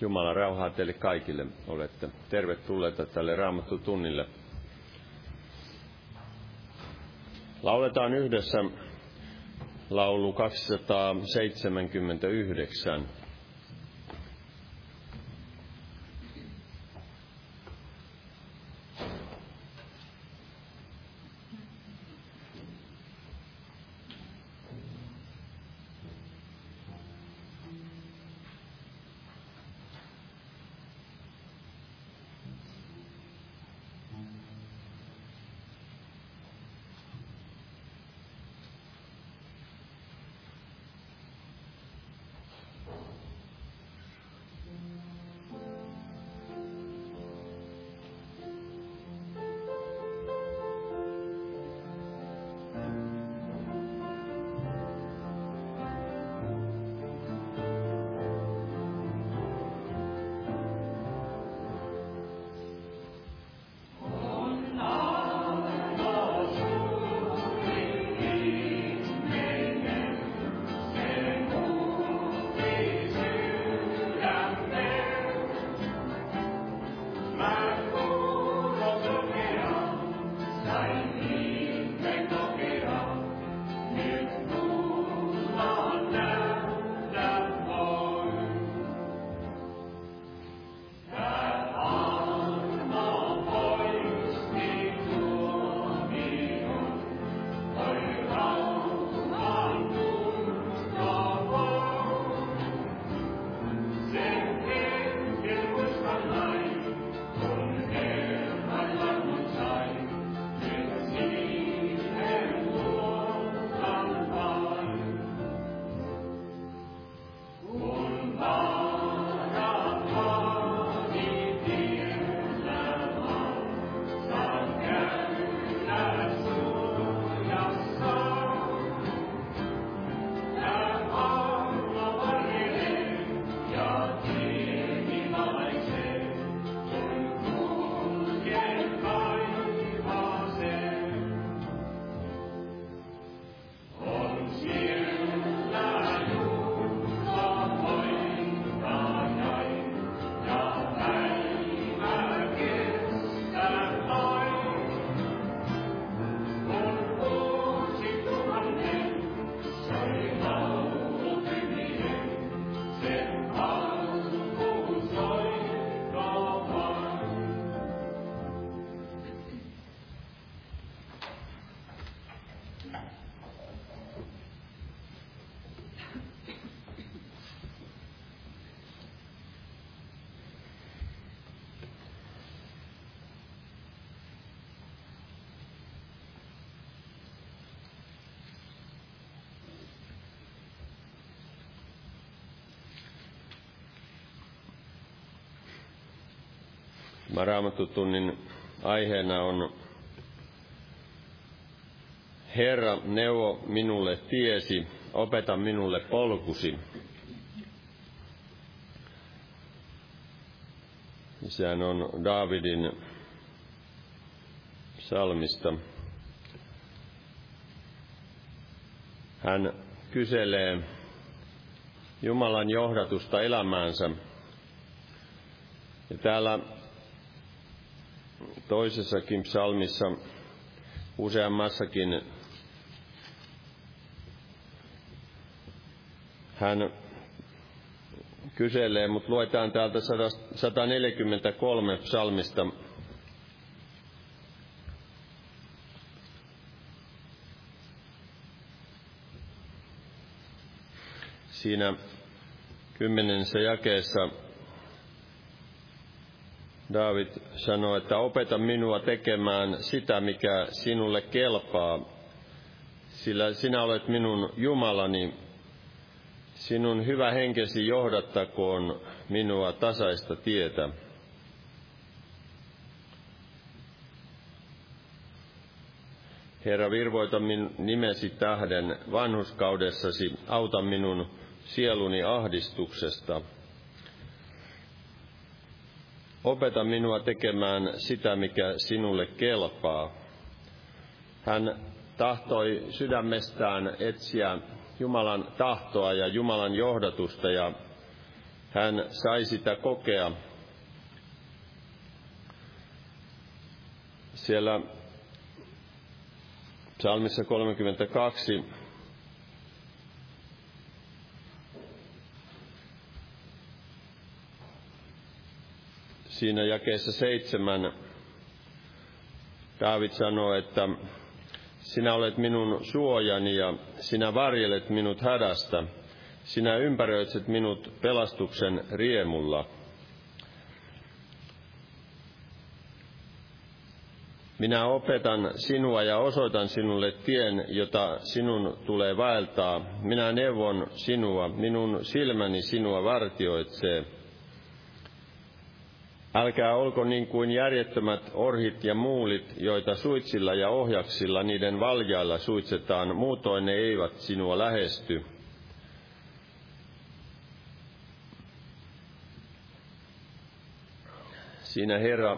Jumala rauhaa teille kaikille. Olette tervetulleita tälle Raamattu tunnille. Lauletaan yhdessä laulu 279. Tämä raamattutunnin aiheena on Herra, neuvo minulle tiesi, opeta minulle polkusi. Sehän on Daavidin psalmista. Hän kyselee Jumalan johdatusta elämäänsä. Ja täällä toisessakin psalmissa, useammassakin, hän kyselee, mutta luetaan täältä 143 psalmista. Siinä kymmenensä jakeessa David sanoi, että opeta minua tekemään sitä, mikä sinulle kelpaa, sillä sinä olet minun Jumalani. Sinun hyvä henkesi johdattakoon minua tasaista tietä. Herra, virvoita min nimesi tähden vanhuskaudessasi, auta minun sieluni ahdistuksesta. Opeta minua tekemään sitä, mikä sinulle kelpaa. Hän tahtoi sydämestään etsiä Jumalan tahtoa ja Jumalan johdatusta ja hän sai sitä kokea. Siellä psalmissa 32 siinä jakeessa seitsemän Daavid sanoo, että sinä olet minun suojani ja sinä varjelet minut hädästä. Sinä ympäröitset minut pelastuksen riemulla. Minä opetan sinua ja osoitan sinulle tien, jota sinun tulee vaeltaa. Minä neuvon sinua, minun silmäni sinua vartioitsee. Älkää olko niin kuin järjettömät orhit ja muulit, joita suitsilla ja ohjaksilla niiden valjailla suitsetaan, muutoin ne eivät sinua lähesty. Siinä Herra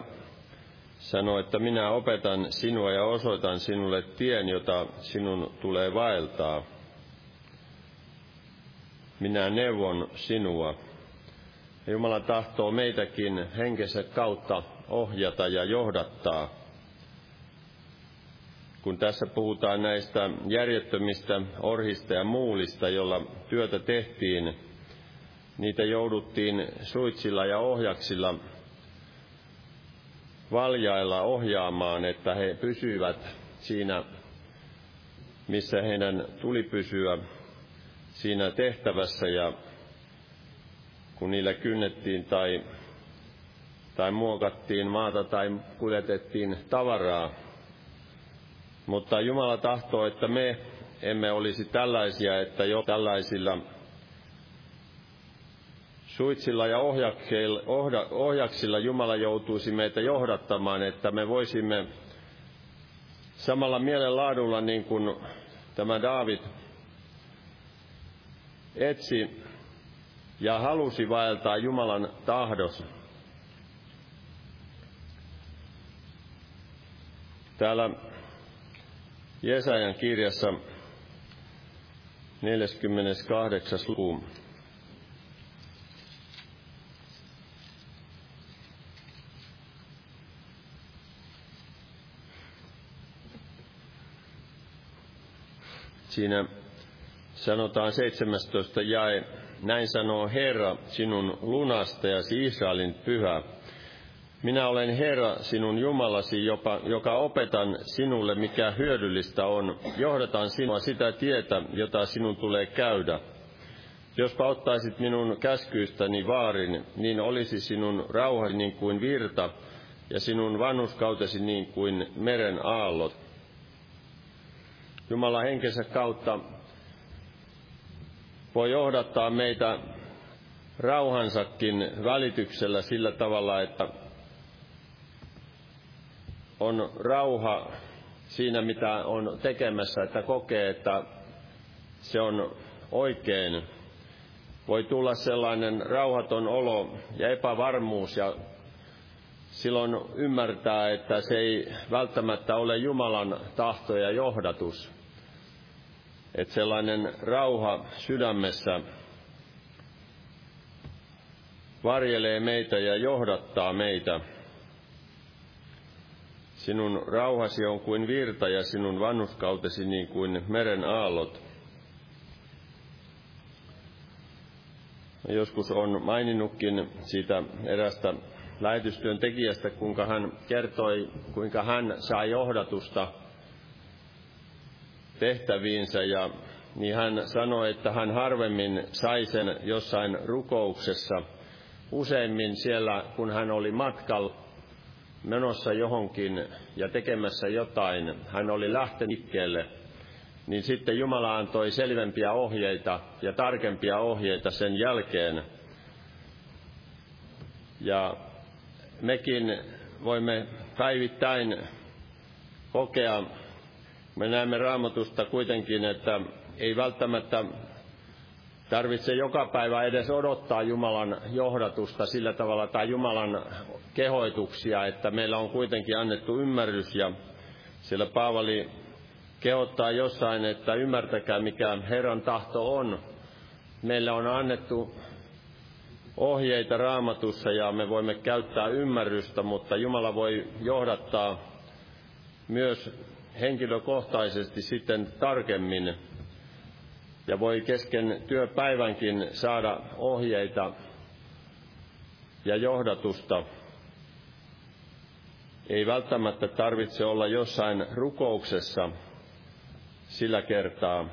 sanoi, että minä opetan sinua ja osoitan sinulle tien, jota sinun tulee vaeltaa. Minä neuvon sinua. Jumala tahtoo meitäkin henkensä kautta ohjata ja johdattaa. Kun tässä puhutaan näistä järjettömistä orhista ja muulista, jolla työtä tehtiin, niitä jouduttiin suitsilla ja ohjaksilla valjailla ohjaamaan, että he pysyvät siinä, missä heidän tuli pysyä siinä tehtävässä ja kun niillä kynnettiin tai, tai muokattiin maata tai kuljetettiin tavaraa. Mutta Jumala tahtoo, että me emme olisi tällaisia, että jo tällaisilla suitsilla ja ohjaksilla Jumala joutuisi meitä johdattamaan, että me voisimme samalla mielenlaadulla niin kuin tämä David etsi ja halusi vaeltaa Jumalan tahdossa. Täällä Jesajan kirjassa 48. luku Siinä sanotaan 17 jae, näin sanoo Herra, sinun lunastajasi Israelin pyhä. Minä olen Herra, sinun Jumalasi, jopa, joka opetan sinulle, mikä hyödyllistä on. Johdatan sinua sitä tietä, jota sinun tulee käydä. Jospa ottaisit minun käskyistäni vaarin, niin olisi sinun rauhasi niin kuin virta, ja sinun vanhuskautesi niin kuin meren aallot. Jumala henkensä kautta voi johdattaa meitä rauhansakin välityksellä sillä tavalla, että on rauha siinä, mitä on tekemässä, että kokee, että se on oikein. Voi tulla sellainen rauhaton olo ja epävarmuus ja silloin ymmärtää, että se ei välttämättä ole Jumalan tahto ja johdatus että sellainen rauha sydämessä varjelee meitä ja johdattaa meitä. Sinun rauhasi on kuin virta ja sinun vanhuskautesi niin kuin meren aallot. Joskus on maininnutkin siitä erästä lähetystyön tekijästä, kuinka hän kertoi, kuinka hän sai johdatusta tehtäviinsä ja niin hän sanoi, että hän harvemmin sai sen jossain rukouksessa. Useimmin siellä, kun hän oli matkalla menossa johonkin ja tekemässä jotain, hän oli lähtenyt liikkeelle, niin sitten Jumala antoi selvempiä ohjeita ja tarkempia ohjeita sen jälkeen. Ja mekin voimme päivittäin kokea me näemme raamatusta kuitenkin, että ei välttämättä tarvitse joka päivä edes odottaa Jumalan johdatusta sillä tavalla tai Jumalan kehoituksia, että meillä on kuitenkin annettu ymmärrys ja siellä Paavali kehottaa jossain, että ymmärtäkää mikä Herran tahto on. Meillä on annettu ohjeita raamatussa ja me voimme käyttää ymmärrystä, mutta Jumala voi johdattaa myös henkilökohtaisesti sitten tarkemmin ja voi kesken työpäivänkin saada ohjeita ja johdatusta. Ei välttämättä tarvitse olla jossain rukouksessa sillä kertaa.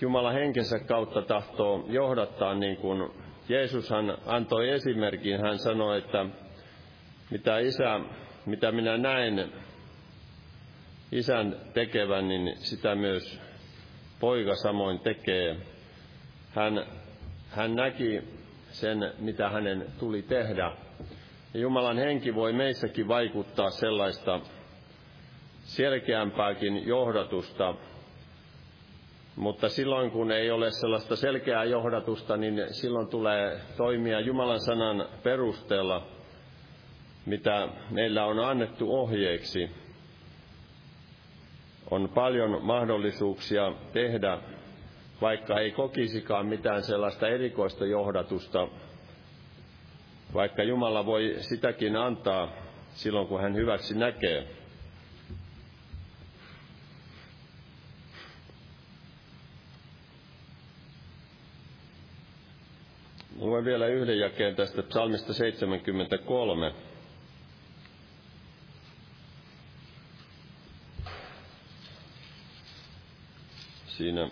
Jumala henkensä kautta tahtoo johdattaa niin kuin Jeesushan antoi esimerkin. Hän sanoi, että mitä isä, mitä minä näen isän tekevän, niin sitä myös poika samoin tekee. Hän, hän näki sen, mitä hänen tuli tehdä. Ja Jumalan henki voi meissäkin vaikuttaa sellaista selkeämpääkin johdatusta, mutta silloin kun ei ole sellaista selkeää johdatusta, niin silloin tulee toimia Jumalan sanan perusteella, mitä meillä on annettu ohjeeksi on paljon mahdollisuuksia tehdä, vaikka ei kokisikaan mitään sellaista erikoista johdatusta, vaikka Jumala voi sitäkin antaa silloin, kun hän hyväksi näkee. Luen vielä yhden jakeen tästä psalmista 73. siinä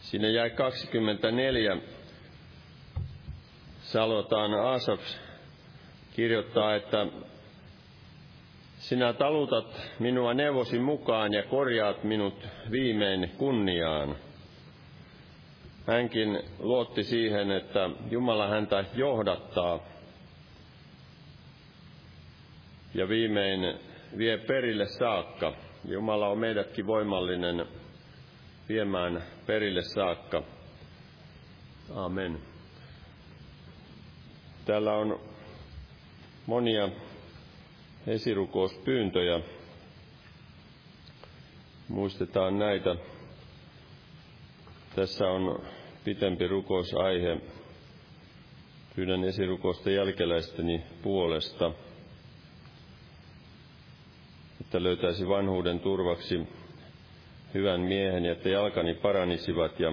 Siinä jäi 24. Salotaan Asaf kirjoittaa, että sinä talutat minua neuvosi mukaan ja korjaat minut viimein kunniaan. Hänkin luotti siihen, että Jumala häntä johdattaa ja viimein vie perille saakka. Jumala on meidätkin voimallinen viemään perille saakka. Amen. Täällä on monia esirukouspyyntöjä. Muistetaan näitä. Tässä on pitempi rukousaihe. Pyydän esirukousta jälkeläisteni puolesta, että löytäisi vanhuuden turvaksi hyvän miehen ja että jalkani paranisivat ja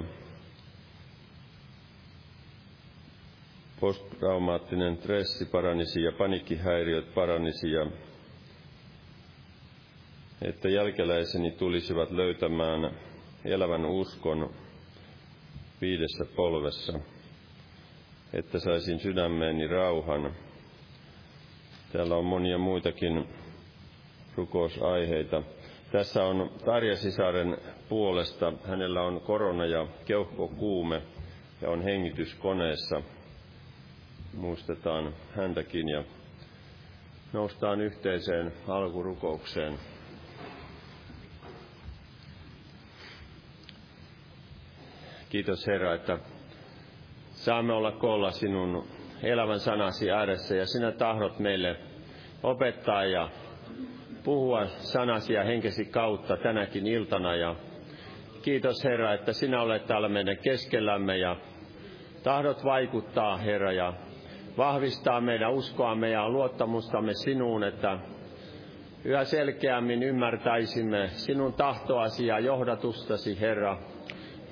posttraumaattinen stressi paranisi ja panikkihäiriöt paranisi ja että jälkeläiseni tulisivat löytämään elävän uskon viidessä polvessa, että saisin sydämeeni rauhan. Täällä on monia muitakin rukousaiheita. Tässä on Tarja Sisaren puolesta. Hänellä on korona ja keuhkokuume ja on hengityskoneessa. Muistetaan häntäkin ja noustaan yhteiseen alkurukoukseen. Kiitos Herra, että saamme olla koolla sinun elävän sanasi ääressä ja sinä tahdot meille opettaa ja puhua sanasi ja henkesi kautta tänäkin iltana. Ja kiitos Herra, että sinä olet täällä meidän keskellämme ja tahdot vaikuttaa Herra ja vahvistaa meidän uskoamme ja luottamustamme sinuun, että yhä selkeämmin ymmärtäisimme sinun tahtoasi ja johdatustasi Herra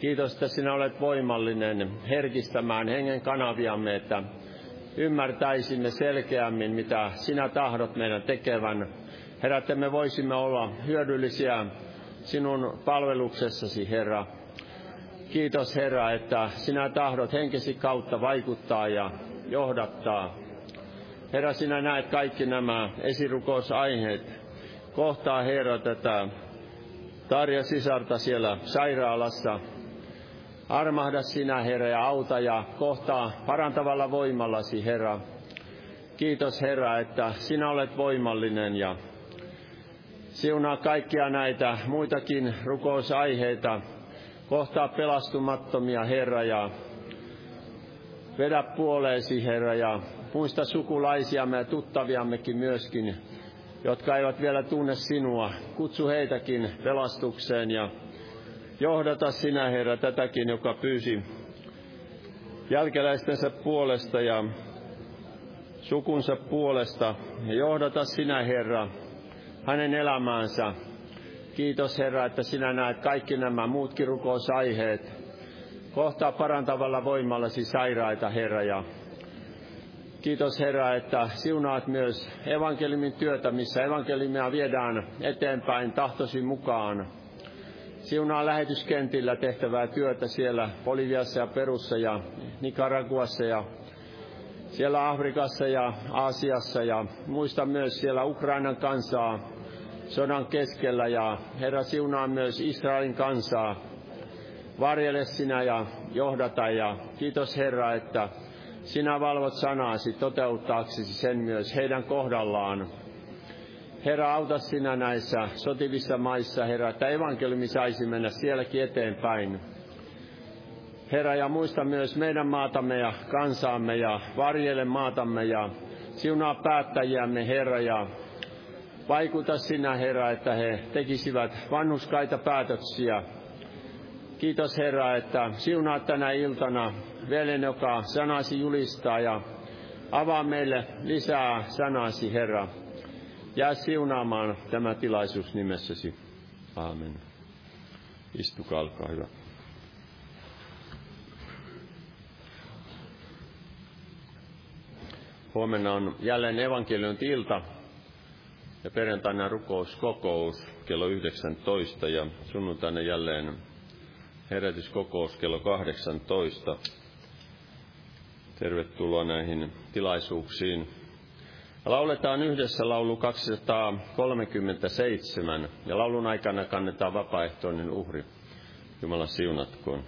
Kiitos, että sinä olet voimallinen herkistämään hengen kanaviamme, että ymmärtäisimme selkeämmin, mitä sinä tahdot meidän tekevän. Herra, että me voisimme olla hyödyllisiä sinun palveluksessasi, Herra. Kiitos, Herra, että sinä tahdot henkesi kautta vaikuttaa ja johdattaa. Herra, sinä näet kaikki nämä esirukousaiheet. Kohtaa, Herra, tätä Tarja sisarta siellä sairaalassa, Armahda sinä, Herra, ja auta ja kohtaa parantavalla voimallasi, Herra. Kiitos, Herra, että sinä olet voimallinen ja siunaa kaikkia näitä muitakin rukousaiheita. Kohtaa pelastumattomia, Herra, ja vedä puoleesi, Herra, ja muista sukulaisiamme ja tuttaviammekin myöskin jotka eivät vielä tunne sinua. Kutsu heitäkin pelastukseen ja johdata sinä, Herra, tätäkin, joka pyysi jälkeläistensä puolesta ja sukunsa puolesta. Ja johdata sinä, Herra, hänen elämäänsä. Kiitos, Herra, että sinä näet kaikki nämä muutkin rukousaiheet. Kohtaa parantavalla voimallasi sairaita, Herra, ja Kiitos Herra, että siunaat myös evankeliumin työtä, missä evankelimia viedään eteenpäin tahtosi mukaan. Siunaa lähetyskentillä tehtävää työtä siellä Boliviassa ja Perussa ja Nicaraguassa ja siellä Afrikassa ja Aasiassa ja muista myös siellä Ukrainan kansaa sodan keskellä ja Herra siunaa myös Israelin kansaa. Varjele sinä ja johdata ja kiitos Herra, että sinä valvot sanaasi toteuttaaksesi sen myös heidän kohdallaan. Herra, auta sinä näissä sotivissa maissa, Herra, että evankeliumi saisi mennä sielläkin eteenpäin. Herra, ja muista myös meidän maatamme ja kansaamme ja varjele maatamme ja siunaa päättäjiämme, Herra, ja vaikuta sinä, Herra, että he tekisivät vanhuskaita päätöksiä. Kiitos, Herra, että siunaat tänä iltana veljen, joka sanasi julistaa ja avaa meille lisää sanasi, Herra. Jää siunaamaan tämä tilaisuus nimessäsi. Aamen. Istukaa, olkaa hyvä. Huomenna on jälleen evankeliointi-ilta ja perjantaina rukouskokous kello 19 ja sunnuntaina jälleen herätyskokous kello 18. Tervetuloa näihin tilaisuuksiin. Lauletaan yhdessä laulu 237 ja laulun aikana kannetaan vapaaehtoinen uhri. Jumala siunatkoon.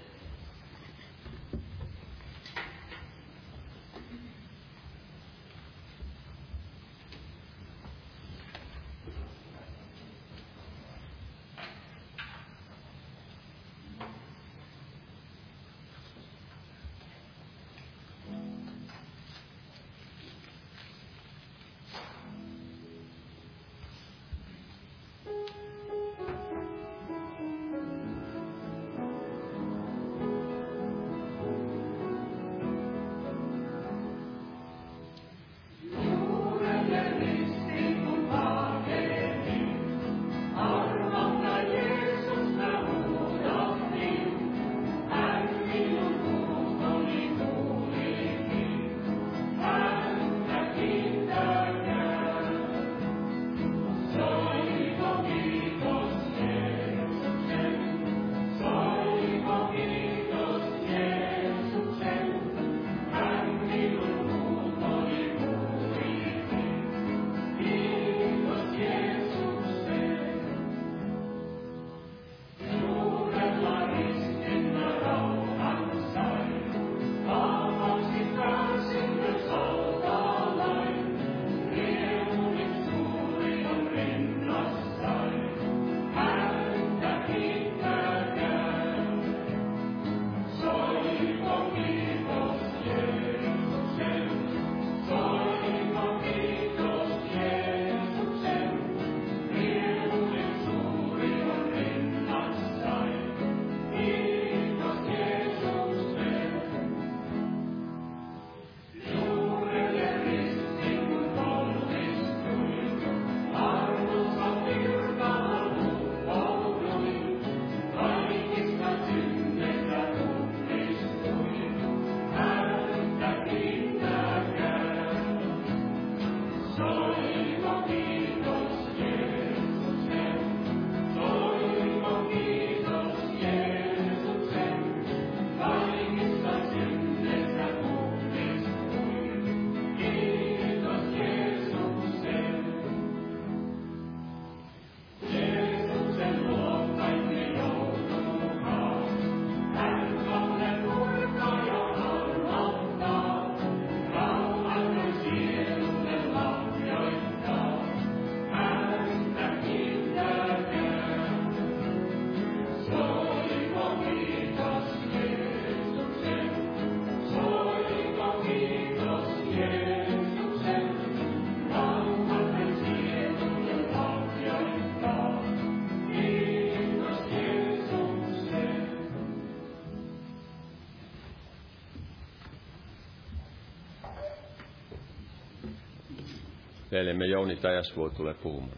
Veljemme Jouni Tajasvuo tulee puhumaan.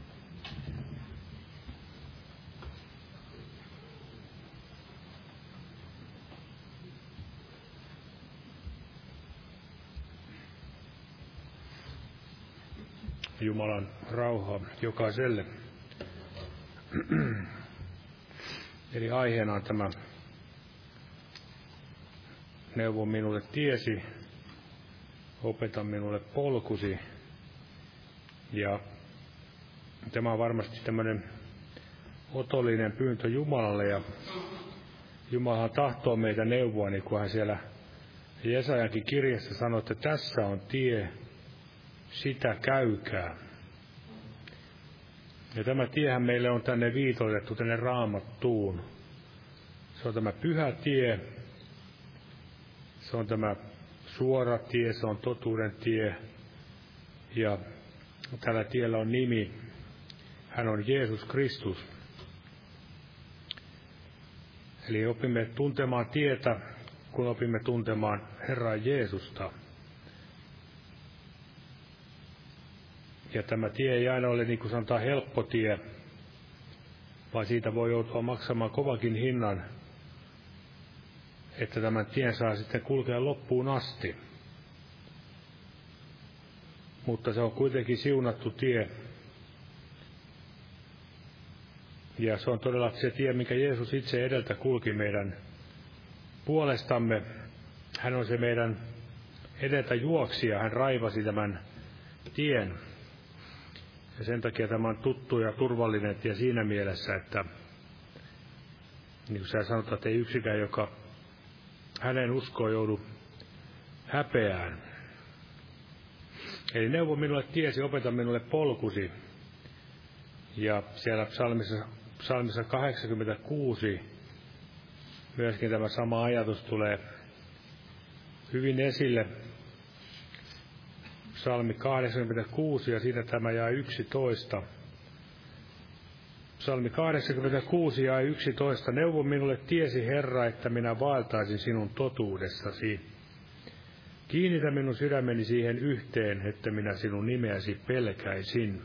Jumalan rauhaa jokaiselle. Eli aiheena on tämä neuvo minulle tiesi, opeta minulle polkusi. Ja tämä on varmasti tämmöinen otollinen pyyntö Jumalalle ja Jumalahan tahtoo meitä neuvoa, niin kuin hän siellä Jesajankin kirjassa sanoi, että tässä on tie, sitä käykää. Ja tämä tiehän meille on tänne viitoitettu, tänne raamattuun. Se on tämä pyhä tie, se on tämä suora tie, se on totuuden tie. Ja tällä tiellä on nimi, hän on Jeesus Kristus. Eli opimme tuntemaan tietä, kun opimme tuntemaan Herraa Jeesusta. Ja tämä tie ei aina ole, niin kuin sanotaan, helppo tie, vaan siitä voi joutua maksamaan kovakin hinnan, että tämän tien saa sitten kulkea loppuun asti. Mutta se on kuitenkin siunattu tie. Ja se on todella se tie, mikä Jeesus itse edeltä kulki meidän puolestamme. Hän on se meidän edeltä juoksija. Hän raivasi tämän tien. Ja sen takia tämä on tuttu ja turvallinen tie siinä mielessä, että niin kuin sä sanotaan, että ei yksikään, joka hänen uskoon joudu häpeään. Eli neuvo minulle tiesi, opeta minulle polkusi. Ja siellä psalmissa, psalmissa 86 myöskin tämä sama ajatus tulee hyvin esille psalmi 86 ja siitä tämä jää 11. Psalmi 86 ja 11. Neuvo minulle tiesi Herra, että minä vaeltaisin sinun totuudessasi. Kiinnitä minun sydämeni siihen yhteen, että minä sinun nimeäsi pelkäisin.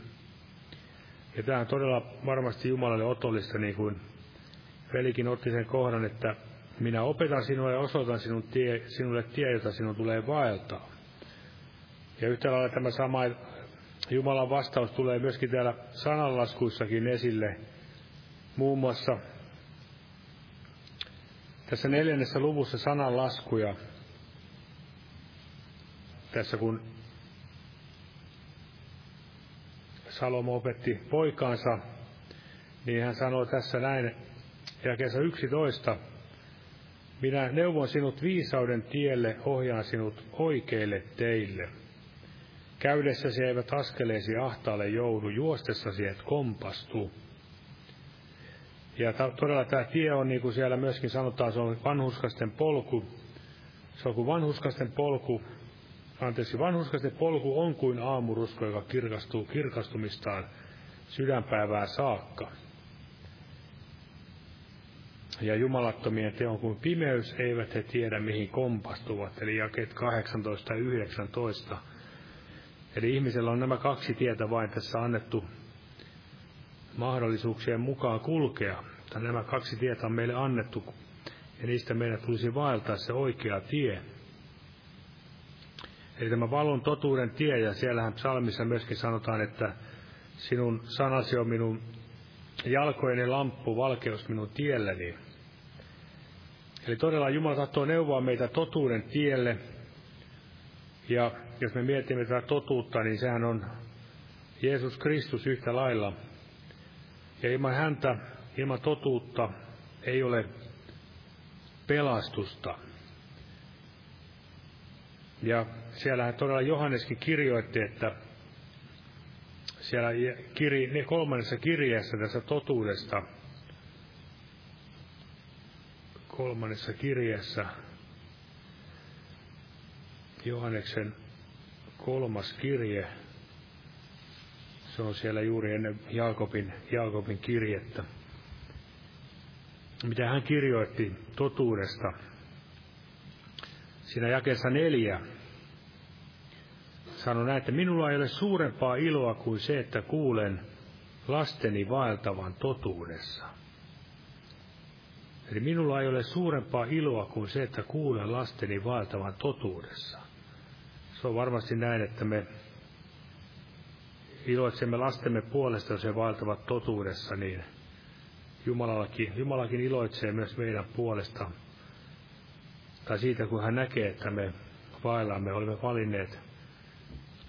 Ja tämä on todella varmasti Jumalalle otollista, niin kuin velikin otti sen kohdan, että minä opetan sinua ja osoitan sinun tie, sinulle tie, jota sinun tulee vaeltaa. Ja yhtä lailla tämä sama Jumalan vastaus tulee myöskin täällä sananlaskuissakin esille. Muun muassa tässä neljännessä luvussa sananlaskuja, tässä kun Salomo opetti poikaansa, niin hän sanoi tässä näin, jakeessa 11, minä neuvon sinut viisauden tielle, ohjaan sinut oikeille teille. Käydessäsi eivät askeleesi ahtaalle joudu, juostessasi et kompastu. Ja todella tämä tie on, niin kuin siellä myöskin sanotaan, se on vanhuskasten polku. Se on kuin vanhuskasten polku, anteeksi, vanhuskasten polku on kuin aamurusko, joka kirkastuu kirkastumistaan sydänpäivää saakka. Ja jumalattomien teon kuin pimeys eivät he tiedä, mihin kompastuvat. Eli jakeet 18 ja 19 Eli ihmisellä on nämä kaksi tietä vain tässä annettu mahdollisuuksien mukaan kulkea. Nämä kaksi tietä on meille annettu, ja niistä meidän tulisi vaeltaa se oikea tie. Eli tämä valon totuuden tie, ja siellähän psalmissa myöskin sanotaan, että sinun sanasi on minun jalkojeni lamppu, valkeus minun tielläni. Eli todella Jumala tahtoo neuvoa meitä totuuden tielle, ja jos me mietimme tätä totuutta, niin sehän on Jeesus Kristus yhtä lailla. Ja ilman häntä, ilman totuutta ei ole pelastusta. Ja siellähän todella Johanneskin kirjoitti, että siellä kiri, kolmannessa kirjeessä tässä totuudesta, kolmannessa kirjeessä, Johanneksen kolmas kirje. Se on siellä juuri ennen Jaakobin, Jaakobin kirjettä. Mitä hän kirjoitti totuudesta. Siinä jakeessa neljä sanoi näin, että minulla ei ole suurempaa iloa kuin se, että kuulen lasteni vaeltavan totuudessa. Eli minulla ei ole suurempaa iloa kuin se, että kuulen lasteni vaeltavan totuudessa. Se on varmasti näin, että me iloitsemme lastemme puolesta, jos he vaeltavat totuudessa, niin Jumalakin, Jumalakin iloitsee myös meidän puolesta. Tai siitä, kun hän näkee, että me vaellamme, olemme valinneet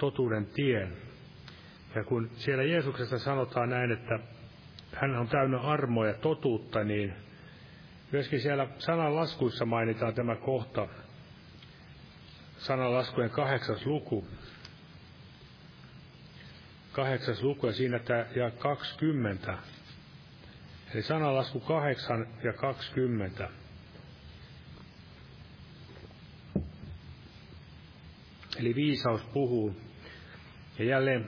totuuden tien. Ja kun siellä Jeesuksessa sanotaan näin, että hän on täynnä armoa ja totuutta, niin myöskin siellä sananlaskuissa mainitaan tämä kohta, sananlaskujen kahdeksas luku, kahdeksas luku ja siinä tämä ja 20. Eli sanalasku 8 ja 20. Eli viisaus puhuu. Ja jälleen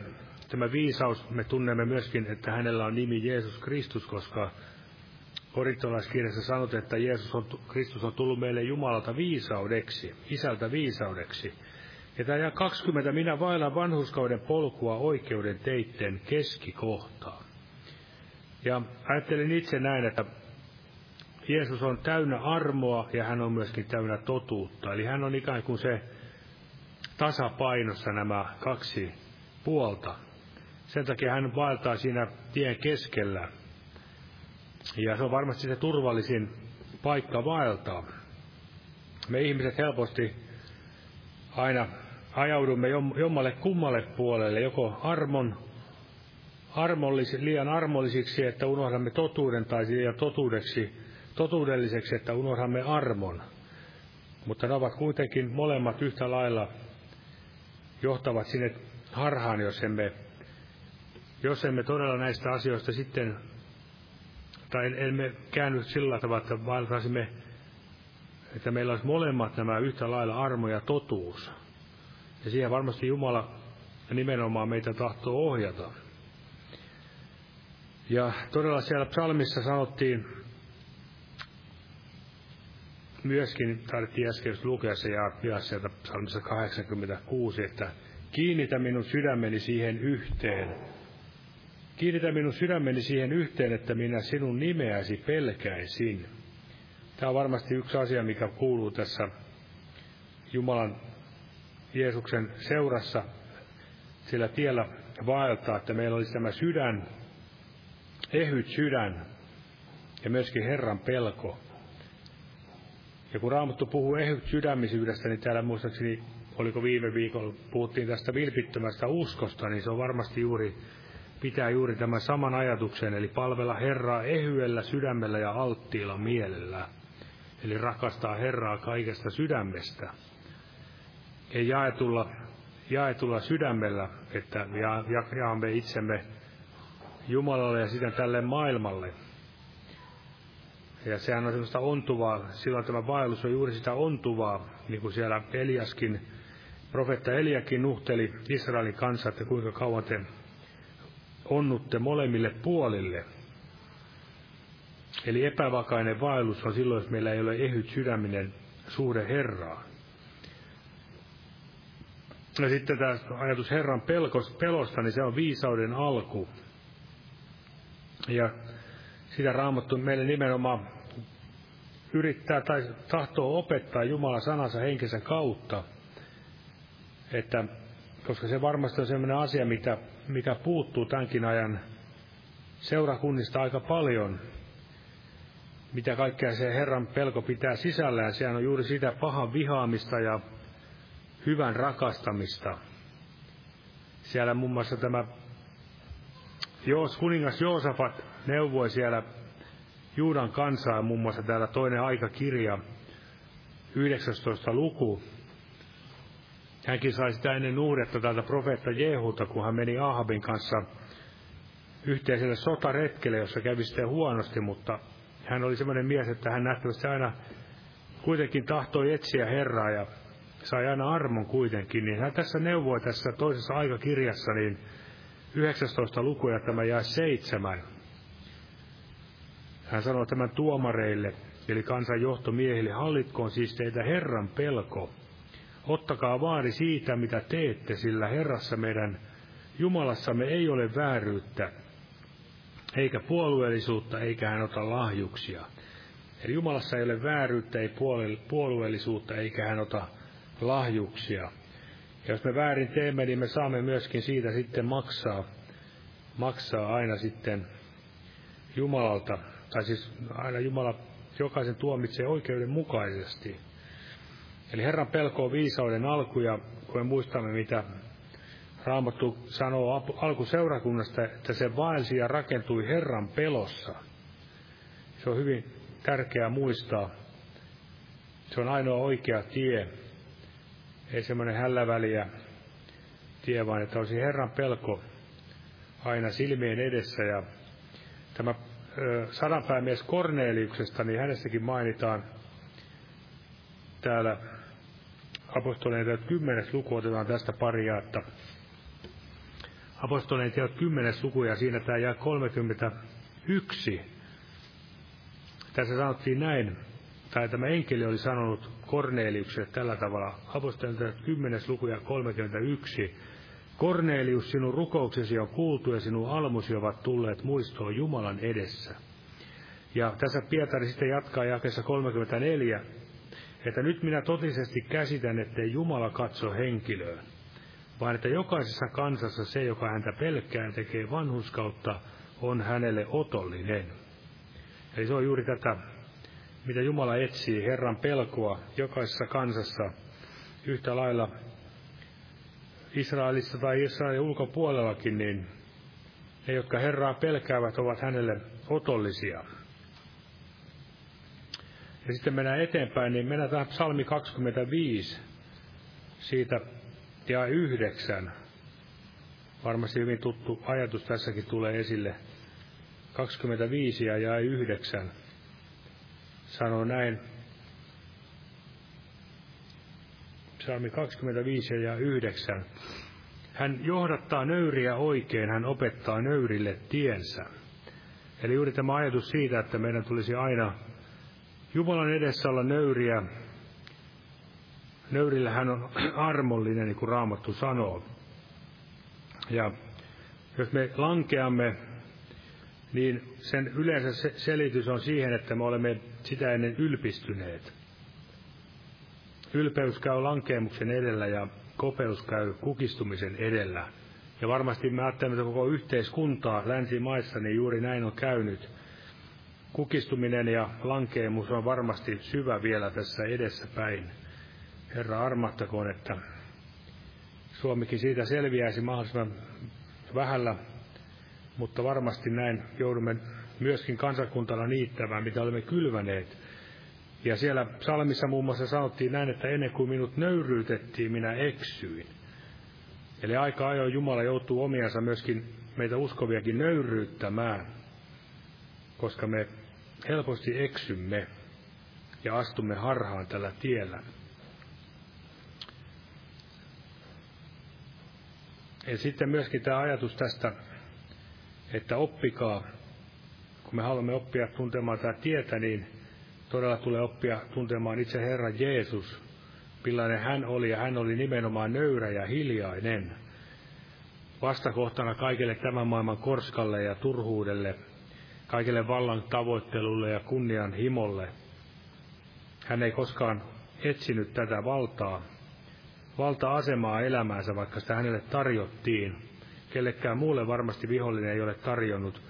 tämä viisaus, me tunnemme myöskin, että hänellä on nimi Jeesus Kristus, koska korintolaiskirjassa sanotaan, että Jeesus on, Kristus on tullut meille Jumalalta viisaudeksi, isältä viisaudeksi. Ja tämä 20, minä vailan vanhuskauden polkua oikeuden teitten keskikohtaa. Ja ajattelin itse näin, että Jeesus on täynnä armoa ja hän on myöskin täynnä totuutta. Eli hän on ikään kuin se tasapainossa nämä kaksi puolta. Sen takia hän vaeltaa siinä tien keskellä. Ja se on varmasti se turvallisin paikka vaeltaa. Me ihmiset helposti aina ajaudumme jommalle kummalle puolelle, joko armon, armollis, liian armollisiksi, että unohdamme totuuden, tai liian totuudeksi, totuudelliseksi, että unohdamme armon. Mutta ne ovat kuitenkin molemmat yhtä lailla johtavat sinne harhaan, jos emme, jos emme todella näistä asioista sitten, tai emme käänny sillä tavalla, että vaeltaisimme, että meillä olisi molemmat nämä yhtä lailla armo ja totuus. Ja siihen varmasti Jumala nimenomaan meitä tahtoo ohjata. Ja todella siellä psalmissa sanottiin myöskin, tarvittiin äsken lukea se ja, sieltä psalmissa 86, että kiinnitä minun sydämeni siihen yhteen. Kiinnitä minun sydämeni siihen yhteen, että minä sinun nimeäsi pelkäisin. Tämä on varmasti yksi asia, mikä kuuluu tässä Jumalan Jeesuksen seurassa sillä tiellä vaeltaa, että meillä olisi tämä sydän, ehyt sydän ja myöskin Herran pelko. Ja kun Raamattu puhuu ehyt sydämisyydestä, niin täällä muistaakseni, oliko viime viikolla, puhuttiin tästä vilpittömästä uskosta, niin se on varmasti juuri, pitää juuri tämän saman ajatuksen, eli palvella Herraa ehyellä sydämellä ja alttiilla mielellä. Eli rakastaa Herraa kaikesta sydämestä ei jaetulla, jaetulla sydämellä, että jaamme itsemme Jumalalle ja sitten tälle maailmalle. Ja sehän on sellaista ontuvaa, silloin tämä vaellus on juuri sitä ontuvaa, niin kuin siellä Eliaskin, profetta Eliakin nuhteli Israelin kanssa, että kuinka kauan te onnutte molemmille puolille. Eli epävakainen vaellus on silloin, jos meillä ei ole ehyt sydäminen suhde Herraan. Ja sitten tämä ajatus Herran pelosta, niin se on viisauden alku. Ja sitä raamattu meille nimenomaan yrittää tai tahtoo opettaa Jumala sanansa henkensä kautta. Että, koska se varmasti on sellainen asia, mitä, mikä puuttuu tämänkin ajan seurakunnista aika paljon. Mitä kaikkea se Herran pelko pitää sisällään. Sehän on juuri sitä pahan vihaamista ja hyvän rakastamista. Siellä muun muassa tämä Joos, kuningas Joosafat neuvoi siellä Juudan kansaa, muun muassa täällä toinen aikakirja, 19. luku. Hänkin sai sitä ennen uudetta täältä profeetta Jehulta, kun hän meni Ahabin kanssa yhteiselle sotaretkelle, jossa kävi sitten huonosti, mutta hän oli semmoinen mies, että hän nähtävästi aina kuitenkin tahtoi etsiä Herraa ja sai aina armon kuitenkin, niin hän tässä neuvoi tässä toisessa aikakirjassa, niin 19. luku ja tämä jää seitsemän. Hän sanoi tämän tuomareille, eli kansan johtomiehille, hallitkoon siis teitä Herran pelko. Ottakaa vaari siitä, mitä teette, sillä Herrassa meidän Jumalassamme ei ole vääryyttä, eikä puolueellisuutta, eikä hän ota lahjuksia. Eli Jumalassa ei ole vääryyttä, ei puolueellisuutta, eikä hän ota lahjuksia. Ja jos me väärin teemme, niin me saamme myöskin siitä sitten maksaa, maksaa aina sitten Jumalalta, tai siis aina Jumala jokaisen tuomitsee oikeudenmukaisesti. Eli Herran pelko on viisauden alku, ja kun me muistamme, mitä Raamattu sanoo alkuseurakunnasta, että se vaelsi ja rakentui Herran pelossa. Se on hyvin tärkeää muistaa. Se on ainoa oikea tie. Ei semmoinen hälläväliä tie, vaan että olisi Herran pelko aina silmien edessä. Ja tämä sadanpäämies Korneliuksesta, niin hänestäkin mainitaan täällä apostolien kymmenes luku otetaan tästä paria, että apostolien teot kymmenes luku ja siinä tämä jää 31. Tässä sanottiin näin, tai tämä enkeli oli sanonut Korneliukselle tällä tavalla, apostolien teot kymmenes luku ja 31. Kornelius, sinun rukouksesi on kuultu ja sinun almusi ovat tulleet muistoon Jumalan edessä. Ja tässä Pietari sitten jatkaa jakessa 34, että nyt minä totisesti käsitän, ettei Jumala katso henkilöön, vaan että jokaisessa kansassa se, joka häntä pelkää tekee vanhuskautta, on hänelle otollinen. Eli se on juuri tätä, mitä Jumala etsii, Herran pelkoa jokaisessa kansassa yhtä lailla Israelissa tai Israelin ulkopuolellakin, niin ne, jotka Herraa pelkäävät, ovat hänelle otollisia. Ja sitten mennään eteenpäin, niin mennään tähän psalmi 25, siitä ja 9. Varmasti hyvin tuttu ajatus tässäkin tulee esille. 25 ja 9 sanoo näin. Psalmi 25 ja 9. Hän johdattaa nöyriä oikein, hän opettaa nöyrille tiensä. Eli juuri tämä ajatus siitä, että meidän tulisi aina Jumalan edessä olla nöyriä. Nöyrillä hän on armollinen, niin kuin Raamattu sanoo. Ja jos me lankeamme, niin sen yleensä selitys on siihen, että me olemme sitä ennen ylpistyneet. Ylpeys käy lankeemuksen edellä ja kopeus käy kukistumisen edellä. Ja varmasti me ajattelemme, koko yhteiskuntaa länsimaissa, niin juuri näin on käynyt. Kukistuminen ja lankeemus on varmasti syvä vielä tässä edessä päin. Herra armattakoon, että Suomikin siitä selviäisi mahdollisimman vähällä, mutta varmasti näin joudumme myöskin kansakuntana niittämään, mitä olemme kylväneet. Ja siellä psalmissa muun muassa sanottiin näin, että ennen kuin minut nöyryytettiin, minä eksyin. Eli aika ajoin Jumala joutuu omiansa myöskin meitä uskoviakin nöyryyttämään, koska me helposti eksymme ja astumme harhaan tällä tiellä. Ja sitten myöskin tämä ajatus tästä, että oppikaa, kun me haluamme oppia tuntemaan tätä tietä, niin todella tulee oppia tuntemaan itse Herra Jeesus, millainen hän oli, ja hän oli nimenomaan nöyrä ja hiljainen. Vastakohtana kaikelle tämän maailman korskalle ja turhuudelle, kaikelle vallan tavoittelulle ja kunnian himolle. Hän ei koskaan etsinyt tätä valtaa, valta-asemaa elämäänsä, vaikka sitä hänelle tarjottiin. Kellekään muulle varmasti vihollinen ei ole tarjonnut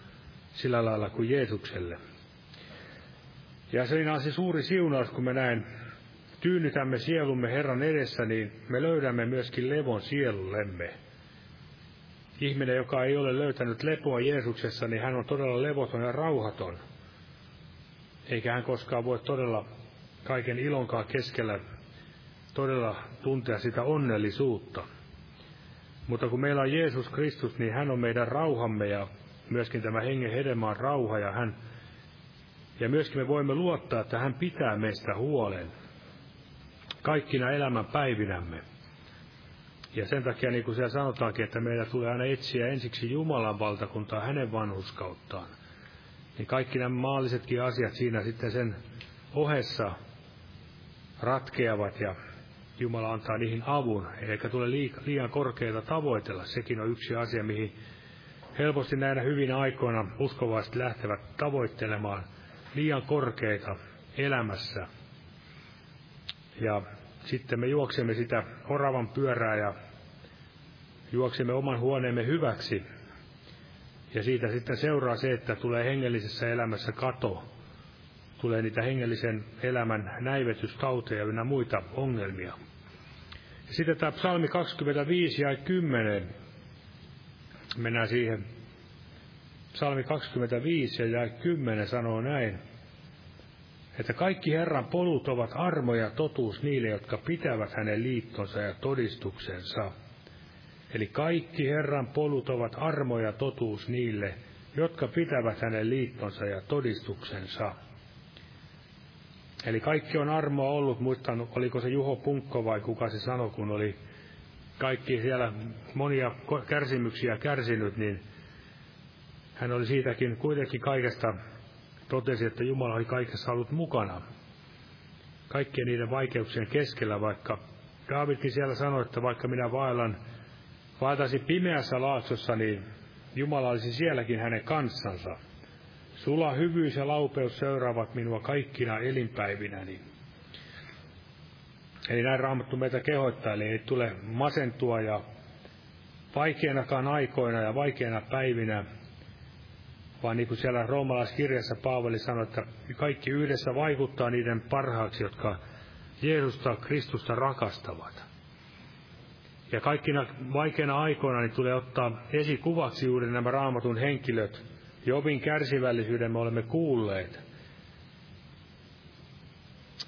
sillä lailla kuin Jeesukselle. Ja siinä on se suuri siunaus, kun me näin tyynnytämme sielumme Herran edessä, niin me löydämme myöskin levon sielullemme. Ihminen, joka ei ole löytänyt lepoa Jeesuksessa, niin hän on todella levoton ja rauhaton. Eikä hän koskaan voi todella kaiken ilonkaan keskellä todella tuntea sitä onnellisuutta. Mutta kun meillä on Jeesus Kristus, niin hän on meidän rauhamme ja myöskin tämä hengen hedelmä rauha ja hän ja myöskin me voimme luottaa, että hän pitää meistä huolen kaikkina elämän päivinämme. Ja sen takia, niin kuin siellä sanotaankin, että meidän tulee aina etsiä ensiksi Jumalan valtakuntaa hänen vanhuskauttaan. Niin kaikki nämä maallisetkin asiat siinä sitten sen ohessa ratkeavat ja Jumala antaa niihin avun, eikä tule liian korkeita tavoitella. Sekin on yksi asia, mihin helposti näinä hyvinä aikoina uskovaiset lähtevät tavoittelemaan liian korkeita elämässä. Ja sitten me juoksemme sitä oravan pyörää ja juoksemme oman huoneemme hyväksi. Ja siitä sitten seuraa se, että tulee hengellisessä elämässä kato. Tulee niitä hengellisen elämän näivetystauteja ynnä muita ongelmia. Ja sitten tämä psalmi 25 ja 10. Mennään siihen. Psalmi 25 ja 10 sanoo näin että kaikki Herran polut ovat armo ja totuus niille, jotka pitävät hänen liittonsa ja todistuksensa. Eli kaikki Herran polut ovat armo ja totuus niille, jotka pitävät hänen liittonsa ja todistuksensa. Eli kaikki on armoa ollut, muistan, oliko se Juho Punkko vai kuka se sanoi, kun oli kaikki siellä monia kärsimyksiä kärsinyt, niin hän oli siitäkin kuitenkin kaikesta totesi, että Jumala oli kaikessa ollut mukana. Kaikkien niiden vaikeuksien keskellä, vaikka Daavidkin siellä sanoi, että vaikka minä vaellan, vaeltaisin pimeässä laaksossa, niin Jumala olisi sielläkin hänen kanssansa. Sula hyvyys ja laupeus seuraavat minua kaikkina elinpäivinäni. Eli näin raamattu meitä kehottaa, eli ei tule masentua ja vaikeinakaan aikoina ja vaikeina päivinä vaan niin kuin siellä roomalaiskirjassa Paavali sanoi, että kaikki yhdessä vaikuttaa niiden parhaaksi, jotka Jeesusta Kristusta rakastavat. Ja kaikkina vaikeina aikoina niin tulee ottaa esikuvaksi juuri nämä raamatun henkilöt. Jobin kärsivällisyyden me olemme kuulleet.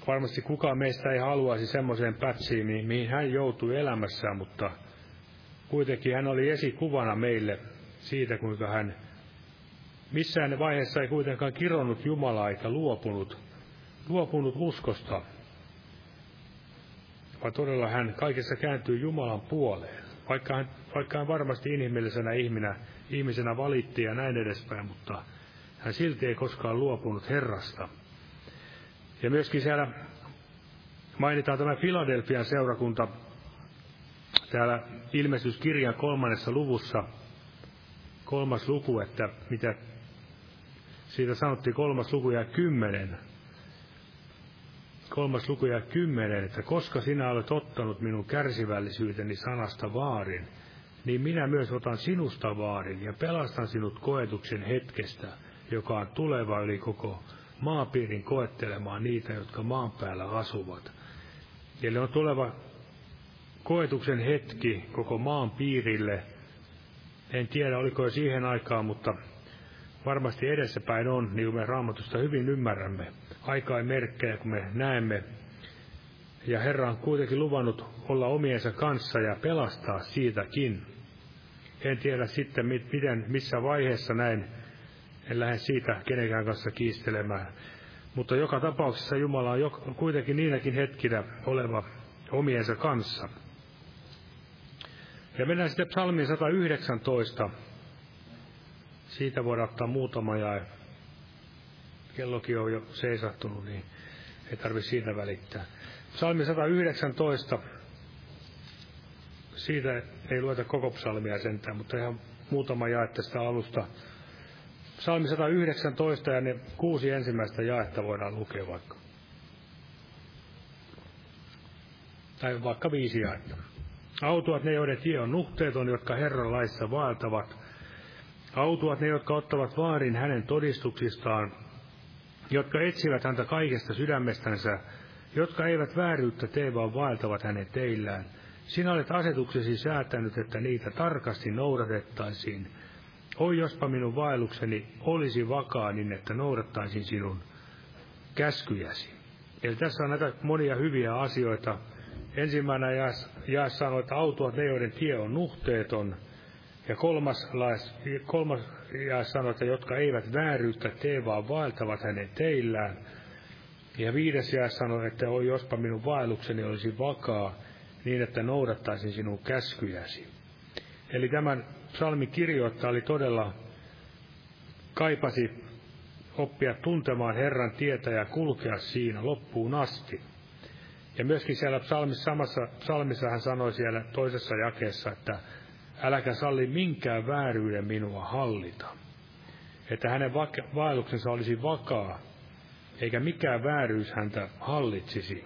Varmasti kukaan meistä ei haluaisi semmoiseen pätsiin, mihin hän joutui elämässään, mutta kuitenkin hän oli esikuvana meille siitä, kuinka hän Missään vaiheessa ei kuitenkaan kironnut Jumalaa eikä luopunut, luopunut uskosta, vaan todella hän kaikessa kääntyy Jumalan puoleen. Vaikka hän, vaikka hän varmasti inhimillisenä ihminä, ihmisenä valitti ja näin edespäin, mutta hän silti ei koskaan luopunut Herrasta. Ja myöskin siellä mainitaan tämä Filadelfian seurakunta täällä ilmestyskirjan kolmannessa luvussa, kolmas luku, että mitä siitä sanottiin kolmas luku ja kymmenen. Kolmas luku ja kymmenen, että koska sinä olet ottanut minun kärsivällisyyteni sanasta vaarin, niin minä myös otan sinusta vaarin ja pelastan sinut koetuksen hetkestä, joka on tuleva yli koko maapiirin koettelemaan niitä, jotka maan päällä asuvat. Eli on tuleva koetuksen hetki koko maan piirille. En tiedä, oliko jo siihen aikaan, mutta varmasti edessäpäin on, niin kuin me raamatusta hyvin ymmärrämme. Aikaa merkkejä, kun me näemme. Ja Herra on kuitenkin luvannut olla omiensa kanssa ja pelastaa siitäkin. En tiedä sitten, miten, missä vaiheessa näin. En lähde siitä kenenkään kanssa kiistelemään. Mutta joka tapauksessa Jumala on kuitenkin niinäkin hetkinä oleva omiensa kanssa. Ja mennään sitten psalmiin 119. Siitä voidaan ottaa muutama jae. Kellokin on jo seisahtunut, niin ei tarvitse siitä välittää. Psalmi 119. Siitä ei lueta koko psalmia sentään, mutta ihan muutama jae tästä alusta. Psalmi 119 ja ne kuusi ensimmäistä jaetta voidaan lukea vaikka. Tai vaikka viisi jaetta. Autuat ne, joiden tie on nuhteeton, jotka Herran laissa vaeltavat – Autuat ne, jotka ottavat vaarin hänen todistuksistaan, jotka etsivät häntä kaikesta sydämestänsä, jotka eivät vääryyttä tee, vaan vaeltavat hänen teillään. Sinä olet asetuksesi säätänyt, että niitä tarkasti noudatettaisiin. Oi, jospa minun vaellukseni olisi vakaa niin, että noudattaisin sinun käskyjäsi. Eli tässä on näitä monia hyviä asioita. Ensimmäinen jaas sanoo, että autuat ne, joiden tie on nuhteeton – ja kolmas, kolmas ja sanoo, että jotka eivät vääryyttä tee, vaan vaeltavat hänen teillään. Ja viides jää sanoi, että oi jospa minun vaellukseni olisi vakaa, niin että noudattaisin sinun käskyjäsi. Eli tämän psalmin kirjoittaja oli todella, kaipasi oppia tuntemaan Herran tietä ja kulkea siinä loppuun asti. Ja myöskin siellä psalmissa, samassa psalmissa hän sanoi siellä toisessa jakeessa, että äläkä salli minkään vääryyden minua hallita. Että hänen vaelluksensa olisi vakaa, eikä mikään vääryys häntä hallitsisi.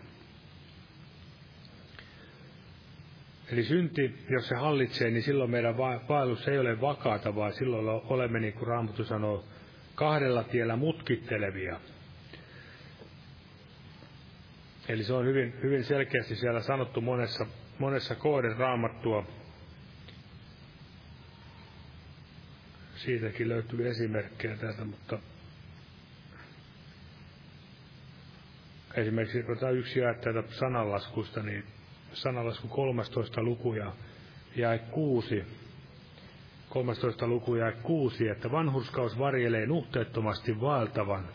Eli synti, jos se hallitsee, niin silloin meidän vaellus ei ole vakaata, vaan silloin olemme, niin kuin Raamattu sanoo, kahdella tiellä mutkittelevia. Eli se on hyvin, hyvin selkeästi siellä sanottu monessa, monessa kohden raamattua. Siitäkin löytyy esimerkkejä täältä, mutta esimerkiksi otetaan yksi jae täältä sananlaskusta, niin sanalasku 13 luku ja jae 6. 13 luku jae 6, että vanhurskaus varjelee nuhteettomasti vaeltavan,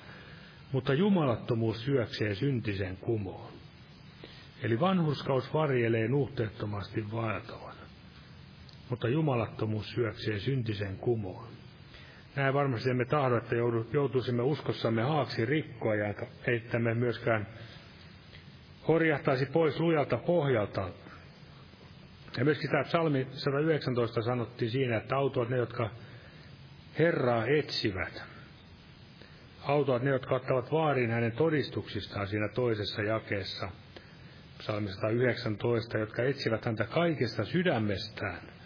mutta jumalattomuus syöksee syntisen kumoon. Eli vanhurskaus varjelee nuhteettomasti vaeltavan, mutta jumalattomuus syöksee syntisen kumoon. Näin varmasti emme tahdo, että joutuisimme uskossamme haaksi rikkoa ja että me myöskään horjahtaisi pois lujalta pohjalta. Ja myöskin tämä psalmi 119 sanottiin siinä, että autuat ne, jotka Herraa etsivät. Autuat ne, jotka ottavat vaarin hänen todistuksistaan siinä toisessa jakeessa. Psalmi 119, jotka etsivät häntä kaikesta sydämestään.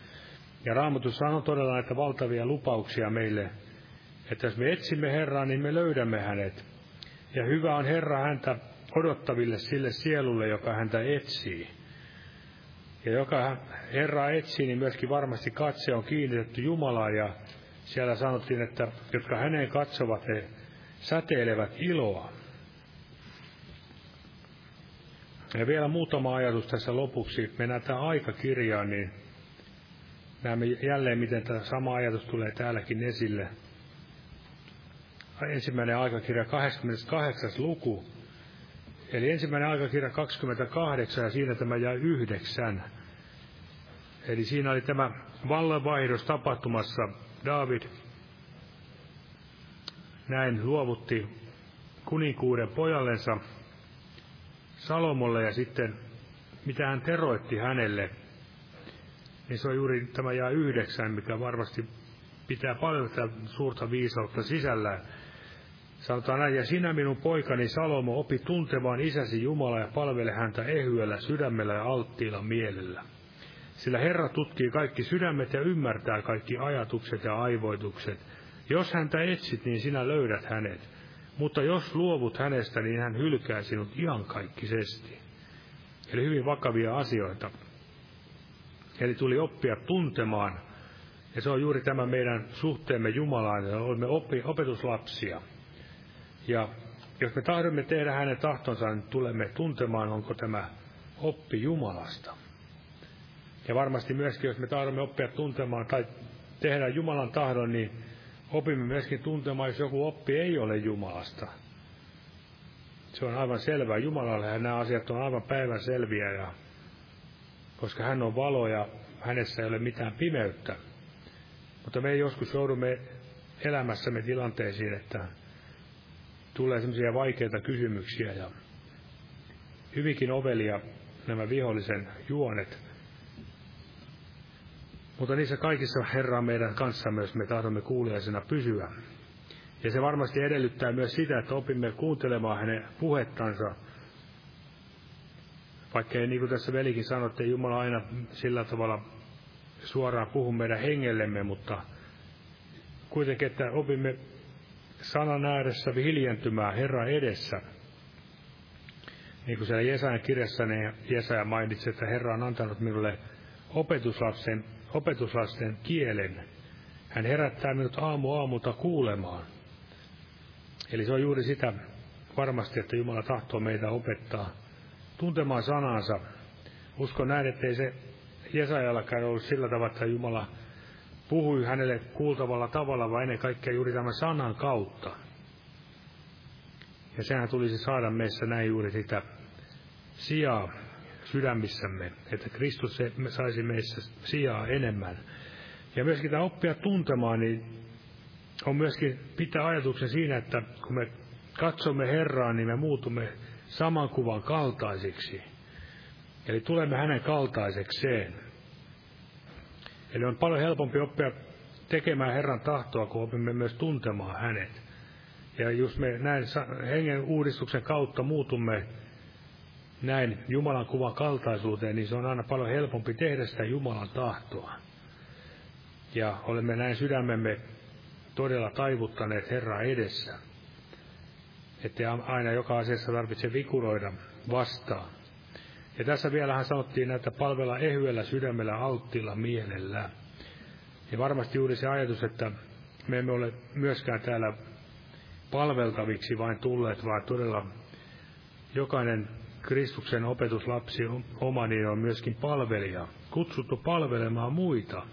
Ja Raamatus sanoo todella näitä valtavia lupauksia meille, että jos me etsimme Herraa, niin me löydämme hänet. Ja hyvä on Herra häntä odottaville sille sielulle, joka häntä etsii. Ja joka Herra etsii, niin myöskin varmasti katse on kiinnitetty Jumalaan ja siellä sanottiin, että jotka häneen katsovat, he säteilevät iloa. Ja vielä muutama ajatus tässä lopuksi. Mennään tähän aikakirjaan, niin näemme jälleen, miten tämä sama ajatus tulee täälläkin esille. Ensimmäinen aikakirja, 28. luku, Eli ensimmäinen aikakirja 28 ja siinä tämä jäi yhdeksän. Eli siinä oli tämä vallanvaihdos tapahtumassa. David näin luovutti kuninkuuden pojallensa Salomolle ja sitten mitä hän teroitti hänelle, niin se on juuri tämä jää yhdeksän, mikä varmasti pitää paljon suurta viisautta sisällään. Sanotaan näin, ja sinä minun poikani Salomo opi tuntemaan isäsi Jumala ja palvele häntä ehyellä sydämellä ja alttiilla mielellä. Sillä Herra tutkii kaikki sydämet ja ymmärtää kaikki ajatukset ja aivoitukset. Jos häntä etsit, niin sinä löydät hänet. Mutta jos luovut hänestä, niin hän hylkää sinut iankaikkisesti. Eli hyvin vakavia asioita. Eli tuli oppia tuntemaan. Ja se on juuri tämä meidän suhteemme Jumalaan, että olemme oppi, opetuslapsia. Ja jos me tahdomme tehdä hänen tahtonsa, niin tulemme tuntemaan, onko tämä oppi Jumalasta. Ja varmasti myöskin, jos me tahdomme oppia tuntemaan tai tehdä Jumalan tahdon, niin opimme myöskin tuntemaan, jos joku oppi ei ole Jumalasta. Se on aivan selvää. Jumalalle nämä asiat on aivan päivän selviä, ja, koska hän on valo ja hänessä ei ole mitään pimeyttä. Mutta me joskus joudumme elämässämme tilanteisiin, että tulee semmoisia vaikeita kysymyksiä ja hyvinkin ovelia nämä vihollisen juonet. Mutta niissä kaikissa Herra on meidän kanssamme, jos me tahdomme kuuliaisena pysyä. Ja se varmasti edellyttää myös sitä, että opimme kuuntelemaan hänen puhettansa. Vaikka ei, niin kuin tässä velikin sanoi, että Jumala aina sillä tavalla suoraan puhu meidän hengellemme, mutta kuitenkin, että opimme sanan ääressä hiljentymään Herran edessä. Niin kuin siellä Jesajan kirjassa niin Jesaja mainitsi, että Herra on antanut minulle opetuslasten, opetuslasten kielen. Hän herättää minut aamu aamulta kuulemaan. Eli se on juuri sitä varmasti, että Jumala tahtoo meitä opettaa tuntemaan sanansa. Uskon näin, ettei se Jesajallakaan ollut sillä tavalla, että Jumala puhui hänelle kuultavalla tavalla, vaan ennen kaikkea juuri tämän sanan kautta. Ja sehän tulisi saada meissä näin juuri sitä sijaa sydämissämme, että Kristus saisi meissä sijaa enemmän. Ja myöskin tämä oppia tuntemaan, niin on myöskin pitää ajatuksen siinä, että kun me katsomme Herraa, niin me muutumme saman kuvan kaltaisiksi. Eli tulemme hänen kaltaisekseen. Eli on paljon helpompi oppia tekemään Herran tahtoa, kun opimme myös tuntemaan hänet. Ja just me näin hengen uudistuksen kautta muutumme näin Jumalan kuvan kaltaisuuteen, niin se on aina paljon helpompi tehdä sitä Jumalan tahtoa. Ja olemme näin sydämemme todella taivuttaneet Herraa edessä. Että aina joka asiassa tarvitse vikuroida vastaan. Ja tässä vielä hän sanottiin, että palvella ehyellä sydämellä alttilla mielellä. Ja varmasti juuri se ajatus, että me emme ole myöskään täällä palveltaviksi vain tulleet, vaan todella jokainen Kristuksen opetuslapsi oma niin on myöskin palvelija, kutsuttu palvelemaan muita.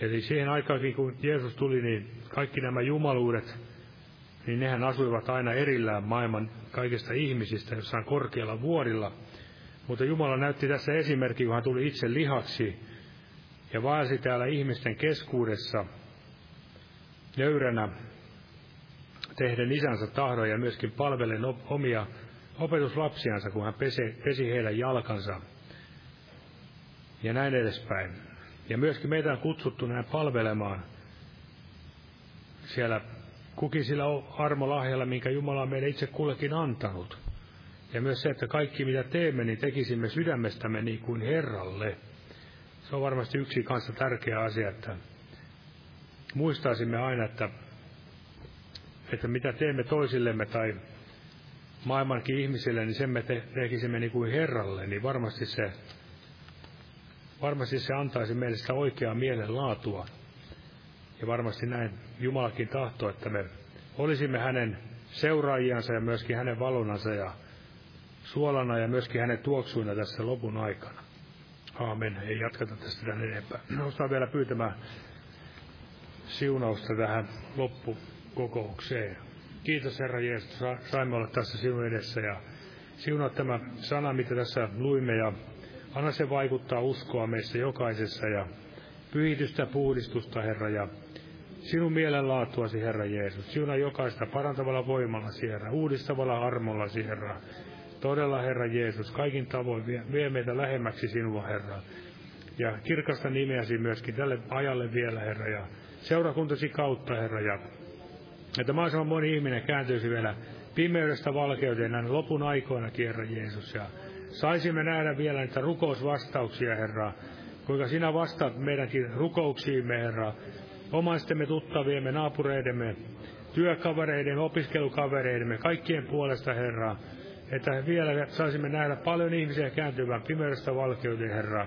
Eli siihen aikaankin, kun Jeesus tuli, niin kaikki nämä jumaluudet, niin nehän asuivat aina erillään maailman kaikista ihmisistä jossain korkealla vuorilla. Mutta Jumala näytti tässä esimerkki, kun hän tuli itse lihaksi ja vaasi täällä ihmisten keskuudessa nöyränä tehden isänsä tahdon ja myöskin palvelen omia opetuslapsiansa, kun hän pesi, pesi heidän jalkansa ja näin edespäin. Ja myöskin meitä on kutsuttu näin palvelemaan siellä kukin sillä armolahjalla, minkä Jumala on meille itse kullekin antanut. Ja myös se, että kaikki mitä teemme, niin tekisimme sydämestämme niin kuin Herralle. Se on varmasti yksi kanssa tärkeä asia, että muistaisimme aina, että, että mitä teemme toisillemme tai maailmankin ihmisille, niin sen me te, tekisimme niin kuin Herralle, niin varmasti se, varmasti se antaisi meille sitä oikeaa mielenlaatua. Ja varmasti näin Jumalakin tahto, että me olisimme hänen seuraajiansa ja myöskin hänen valonansa ja suolana ja myöskin hänen tuoksuina tässä lopun aikana. Aamen. Ei jatketa tästä tämän enempää. Nostaa vielä pyytämään siunausta tähän loppukokoukseen. Kiitos Herra Jeesus, saimme olla tässä sinun edessä ja siunaa tämä sana, mitä tässä luimme ja anna se vaikuttaa uskoa meissä jokaisessa ja pyhitystä, puhdistusta Herra ja sinun mielenlaatuasi Herra Jeesus. Siunaa jokaista parantavalla voimalla Herra, uudistavalla armolla Herra. Todella Herra Jeesus, kaikin tavoin vie, vie meitä lähemmäksi sinua Herra. Ja kirkasta nimeäsi myöskin tälle ajalle vielä Herra ja seurakuntasi kautta Herra ja että mahdollisimman moni ihminen kääntyisi vielä pimeydestä valkeuteen näin lopun aikoina, Herra Jeesus. Ja saisimme nähdä vielä niitä rukousvastauksia, Herra. Kuinka sinä vastaat meidänkin rukouksiimme, Herra. Omaistemme, tuttaviemme, naapureidemme, työkavereiden, opiskelukavereidemme, kaikkien puolesta, Herra. Että vielä saisimme nähdä paljon ihmisiä kääntyvän pimeydestä valkeuteen, Herra.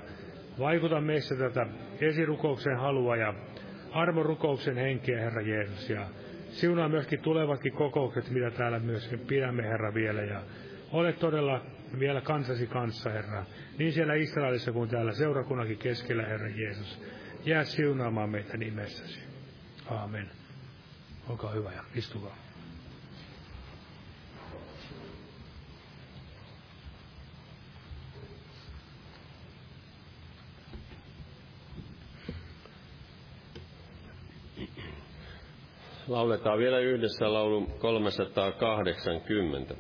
Vaikuta meissä tätä esirukouksen halua ja armorukouksen henkeä, Herra Jeesus. Ja Siunaa myöskin tulevatkin kokoukset, mitä täällä myöskin pidämme, Herra, vielä. Ja ole todella vielä kansasi kanssa, Herra. Niin siellä Israelissa kuin täällä seurakunnakin keskellä, Herra Jeesus. Jää siunaamaan meitä nimessäsi. Aamen. Olkaa hyvä ja istukaa. Lauletaan vielä yhdessä laulu 380.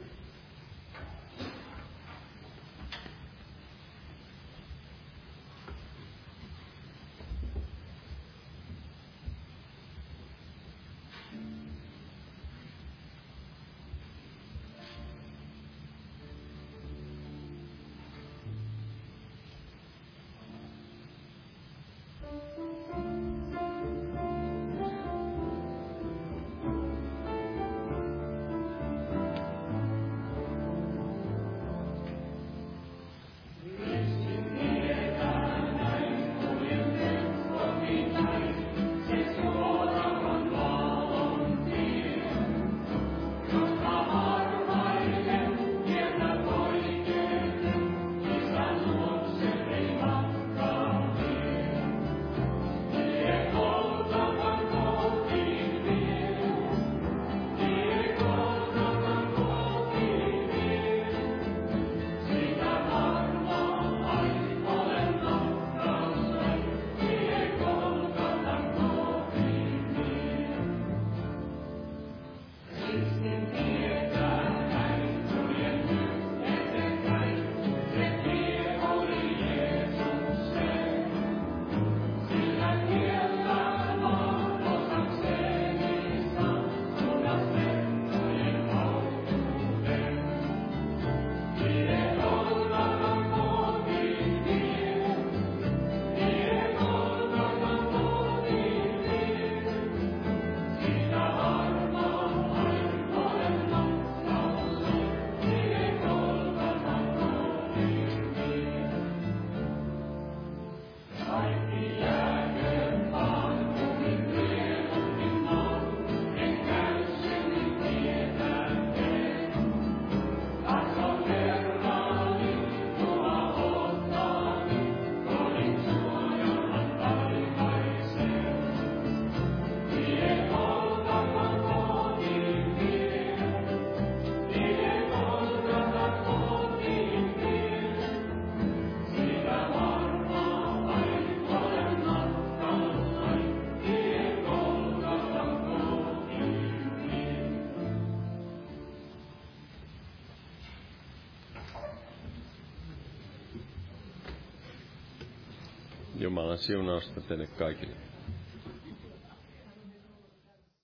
Jumalan siunausta teille kaikille.